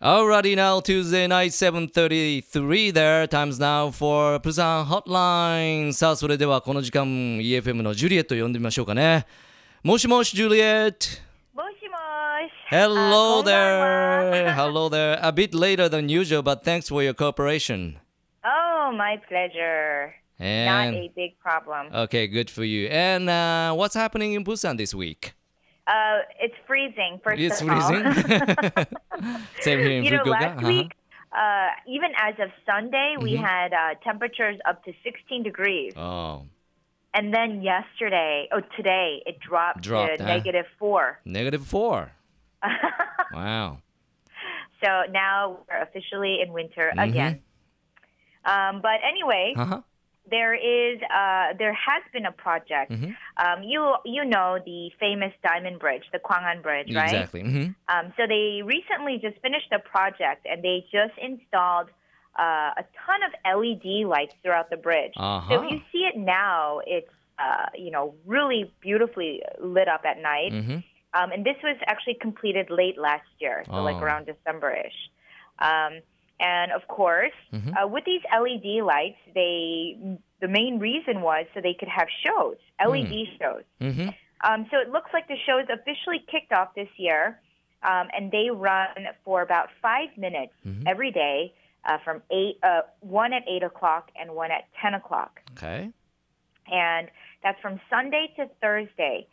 Alrighty now, Tuesday night 7.33 there. Times now for Busan Hotline. さあ、それではこの時間 EFM のジュリエット呼んでみましょうかね。もしもし、ジュリエット。もしもし。 Hello あこんばんは there. Hello there. A bit later than usual, but thanks for your cooperation. Oh, my pleasure. Not And a big problem. okay, good for you. And uh, what's happening in Busan this week? Uh, it's freezing, first It's of all. freezing. Same here in you know, Fukuoka. last Uh-huh. week, uh, even as of Sunday, we Mm-hmm. had uh, temperatures up to 16 degrees. Oh, And then yesterday, oh, today, it dropped, Dropped, to huh? negative 4. negative four. wow. So now we're officially in winter Mm-hmm. again. Um, but anyway, Uh-huh. There is uh, there has been a project. Mm-hmm. Um, you you know the famous Diamond Bridge, the Gwangan Bridge, right? Exactly. hmm Um, so they recently just finished a project and they just installed uh, a ton of LED lights throughout the bridge. So Uh-huh. if you see it now, it's uh, you know really beautifully lit up at night. hmm Um, and this was actually completed late last year, so like Oh. around December-ish. Um, and of course, Mhm. uh, with these LED lights, they the main reason was so they could have shows, LED shows. hmm Um, so it looks like the show is officially kicked off this year, um, and they run for about five minutes Mhm. every day, uh, from eight, uh, one at eight o'clock and one at ten o'clock, Okay. and that's from Sunday to Thursday.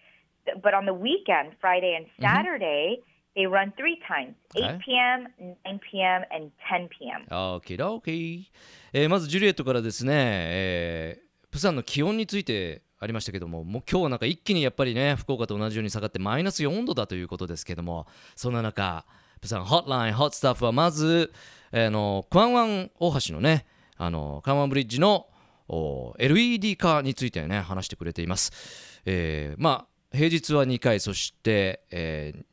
But on the weekend, Friday and Saturday, they run three times: Okay. 8 p.m., 9 p.m., and 10 p.m. オーケーオーケー。えーまずジュリエットからですね、えープサンの気温についてありましたけども、もう今日はなんか一気にやっぱりね、福岡と同じように下がってマイナス4度だということですけども、そんな中、プサンホットライン、ホットスタッフはまず、えーあのクワンワン大橋のね、あのクワンワンブリッジのお LED 化についてね、話してくれています。えーまあ、平日は2回、そして、えー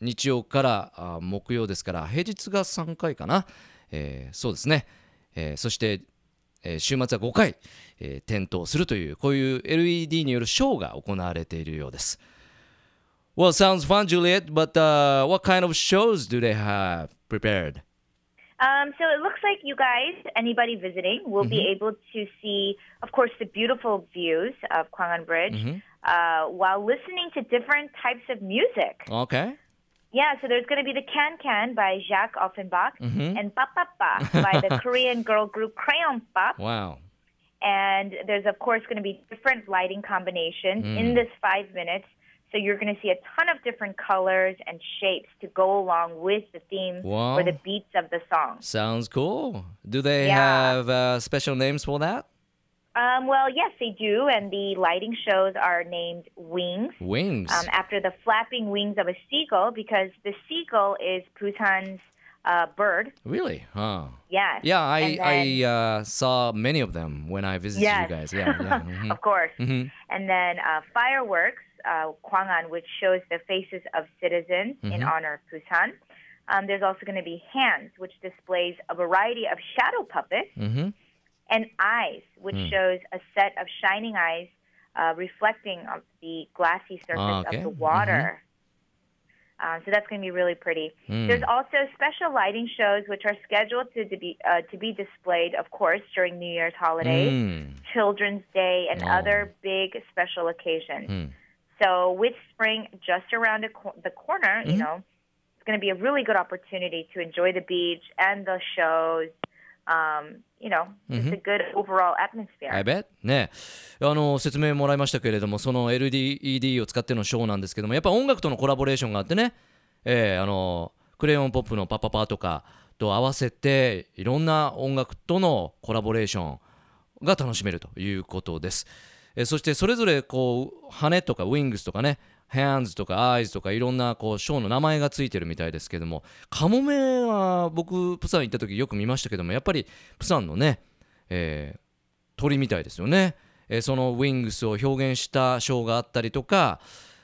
日曜からあ木曜ですから平日が3回かな、えーそうですね、えーそして、えー週末は5回、えー点灯するというこういう LED によるショーが行われているようです Well, sounds fun, Juliet, but uh, what kind of shows do they have prepared? Um, so it looks like you guys, anybody visiting, will be able to see, of course, the beautiful views of Kwangan Bridge uh, while listening to different types of music. Okay. Yeah, so there's going to be the Can Can by Jacques Offenbach and Pa Pa Pa by the Korean girl group Crayon Pop. Wow. And there's, of course, going to be different lighting combinations in this five minutes. So you're going to see a ton of different colors and shapes to go along with the theme Wow. or the beats of the song. Sounds cool. Do they Yeah. have uh, special names for that? Um, well, yes, they do, and the lighting shows are named Wings, Wings. um, after the flapping wings of a seagull, because the seagull is Busan's uh, bird. really? Huh. Yes. Yeah, I, And I uh, saw many of them when I visited Yes. you guys. Yeah, yeah. mhm. Of course. Mhm. And then uh, fireworks, uh, Kwangan, which shows the faces of citizens in honor of Busan. Um, there's also going to be hands, which displays a variety of shadow puppets, Mhm. And eyes, which shows a set of shining eyes uh, reflecting of the glassy surface okay. of the water. Uh, so that's going to be really pretty. There's also special lighting shows which are scheduled to, to be uh, to be displayed, of course, during New Year's holidays. Mm. Children's Day, and Oh. other big special occasions. Hmm. So, with spring just around the, the corner, Mm-hmm. you know, it's going to be a really good opportunity to enjoy the beach and the shows. Um, you know, just Mm-hmm. a good overall atmosphere. I bet ねあの説明もらいましたけれどもその LED を使ってのショーなんですけどもやっぱ音楽とのコラボレーションがあってね、えーあのクレヨンポップのパパパとかと合わせていろんな音楽とのコラボレーションが楽しめるということです、えーそしてそれぞれこう羽とかウィングスとかね hands とか eyes とかいろんなこうショーの名前がついてるみたいですけどもカモメは僕プサン行った時よく見ましたけどもやっぱりプサンのね、えー鳥みたいですよね、えーそのウィングスを表現したショーがあったりとか、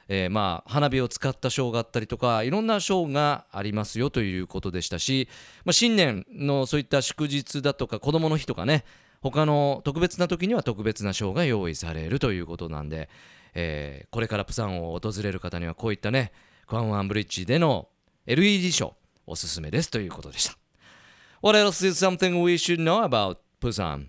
えーまあ花火を使ったショーがあったりとかいろんなショーがありますよということでしたし、まあ、新年のそういった祝日だとか子どもの日とかね他の特別な時には特別なショーが用意されるということなんで、えーこれからプサンを訪れる方にはこういったねクワンワンブリッジでの LED ショーおすすめですということでした。What else is something we should know about Busan?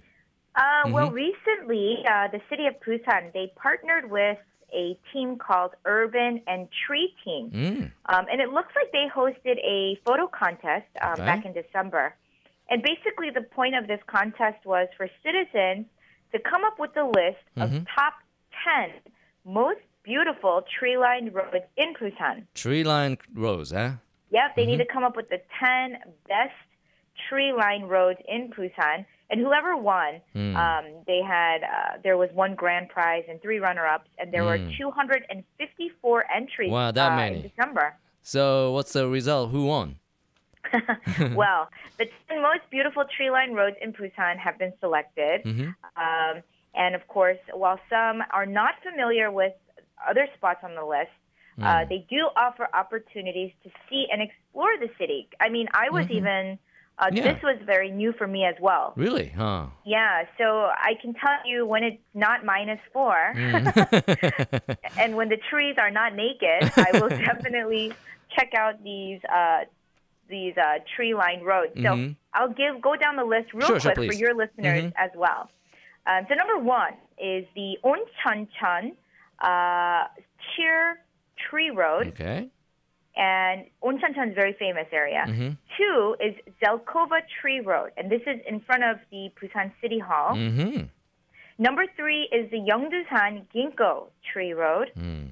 Uh, Well, recently, uh, the city of Busan they partnered with a team called Urban and Tree Team, Mm. um, and it looks like they hosted a photo contest um, Okay. back in December. And basically, the point of this contest was for citizens to come up with a list of top ten most beautiful tree-lined roads in Busan. Tree lined roads, eh? Yep, they need to come up with the 10 best tree lined roads in Busan. And whoever won, um, they had, uh, there was one grand prize and three runner ups, and there were 254 entries Wow, that uh, many. in December. So what's the result? Who won? well, the 10 most beautiful tree lined roads in Busan have been selected. Um, and of course, while some are not familiar with other spots on the list, uh, they do offer opportunities to see and explore the city. I mean, I was even, uh, Yeah. this was very new for me as well. Really? Huh? Yeah, so I can tell you when it's not minus four and when the trees are not naked, I will definitely check out these uh, these uh, tree lined roads. So Mhm. I'll give go down the list real Sure, sure, quick for your listeners as well. Um, so number one is the Oncheoncheon uh, Cheer Tree Road, Okay. and Oncheoncheon is a very famous area. Two is Zelkova Tree Road, and this is in front of the Busan City Hall. Mm-hmm. Number three is the Yongdusan Ginkgo Tree Road. Mm.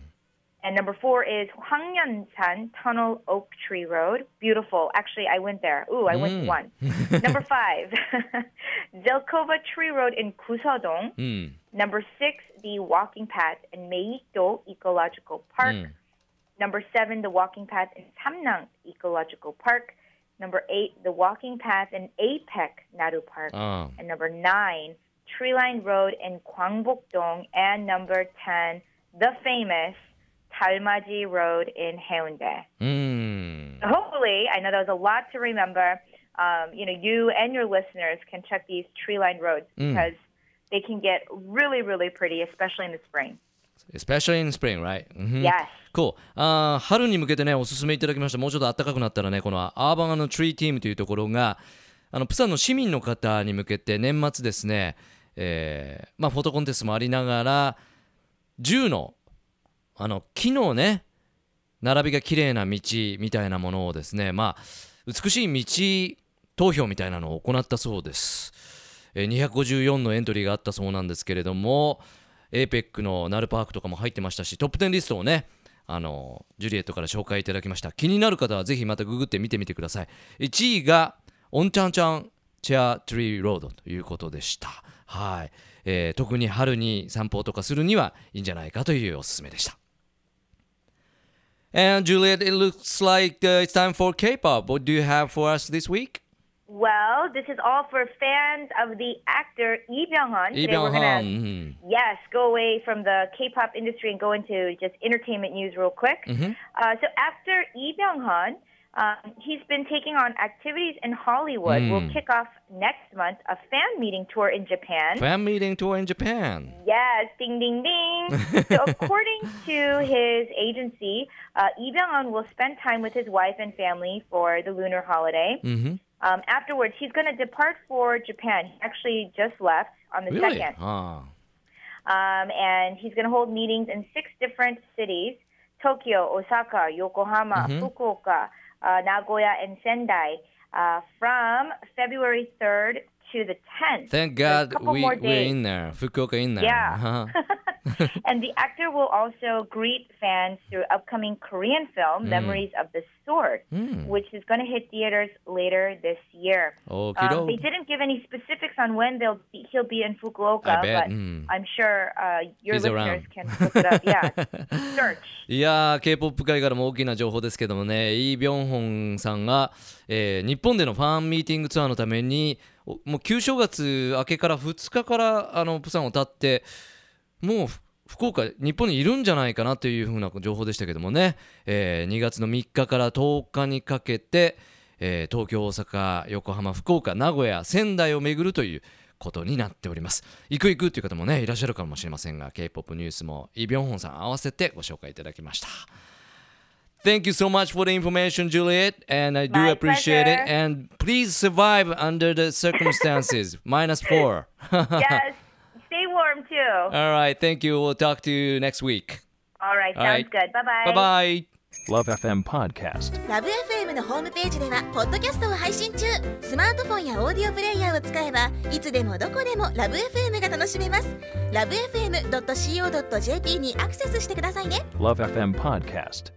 And number four is Hwangnyeongsan Tunnel Oak Tree Road. Beautiful. Actually, I went there. Ooh, I went to one. number five, Zelkova Tree Road in Kusadong. Mm. Number six, the walking path in Maekdo Ecological Park. Mm. Number seven, the walking path in Samnak Ecological Park. Number eight, the walking path in APEC Naru Park. Ah. And number nine, Tree Line Road in Gwangbok-dong. And number 10, the famous Dalmaji Road in Haeundae. Mm. Hopefully, I know that was a lot to remember. Um, you know, you and your listeners can check these tree lined roads because they can get really, really pretty, especially in the spring. Especially in spring, right? Mhm. Yes. Cool. あー春に向けてねおすすめいただきましたもうちょっと暖かくなったらねこのアーバンあのトリーティームというところがあのプサンの市民の方に向けて年末ですね、えーまあ、フォトコンテストもありながら10のあの木のね並びが綺麗な道みたいなものをですねまあ美しい道投票みたいなのを行ったそうです、えー254のエントリーがあったそうなんですけれども APEC のナルパークとかも入ってましたしトップ10リストをねあのジュリエットから紹介いただきました。気になる方はぜひまたググって見てみてください。1位がオンチャンチャンチェアトリーロードということでした。はい、えー特に春に散歩とかするにはいいんじゃないかというおすすめでした。And Juliet, it looks like uh, it's time for K-pop. What do you have for us this week? Well, this is all for fans of the actor Lee Byung-hun. Lee Today we're gonna Byung-hun. mhm. Yes, go away from the K-pop industry and go into just entertainment news real quick. Uh, so after Lee Byung-hun, um, he's been taking on activities in Hollywood. we'll kick off next month a fan meeting tour in Japan. Fan meeting tour in Japan. Yes, ding ding ding. so according to his agency, uh, Lee Byung-hun will spend time with his wife and family for the lunar holiday. Mhm. Um, afterwards, he's going to depart for Japan. He actually just left on the Really? second. Ah. Um, and he's going to hold meetings in six different cities Tokyo, Osaka, Yokohama, Fukuoka, uh, Nagoya, and Sendai uh, from February 3rd to the 10th. Thank God we, we're in there. Fukuoka in there. Yeah. Uh-huh. and the actor will also greet fans through upcoming Korean film, Memories of the Sword, which is going to hit theaters later this year. Um, they didn't give any specifics on when they'll be, he'll be in Fukuoka, but mm. I'm sure uh, your He's listeners around. can look it up. Yeah, search. いやー K-POP 界からも大きな情報ですけどもねイ・ビョンホンさんが、えー日本でのファンミーティングツアーのためにおもう旧正月明けから2日からあのプサンを立ってもう福岡日本にいるんじゃないかなというふうな情報でしたけどもね、えー2月の3日から10日にかけて、えー東京大阪横浜福岡名古屋仙台を巡るということになっております。行く行くという方もねいらっしゃるかもしれませんが K-POP ニュースもイ・ビョンホンさん合わせてご紹介いただきました。Thank you so much for the information, Juliet, and I do My appreciate it. pleasure. And please survive under the circumstances. Minus four. yes. Stay warm too. All right, thank you. We'll talk to you next week. All right. all Sounds right. good. Bye bye. Bye bye. Love FM Podcast. ラブ f m のホームページではポッドキャストを配信中スマートフォンやオーディオプレイヤーを使えばいつでもどこでもラブ f m が楽しめますラブ FM.co.jp にアクセスしてくださいね Love FM Podcast.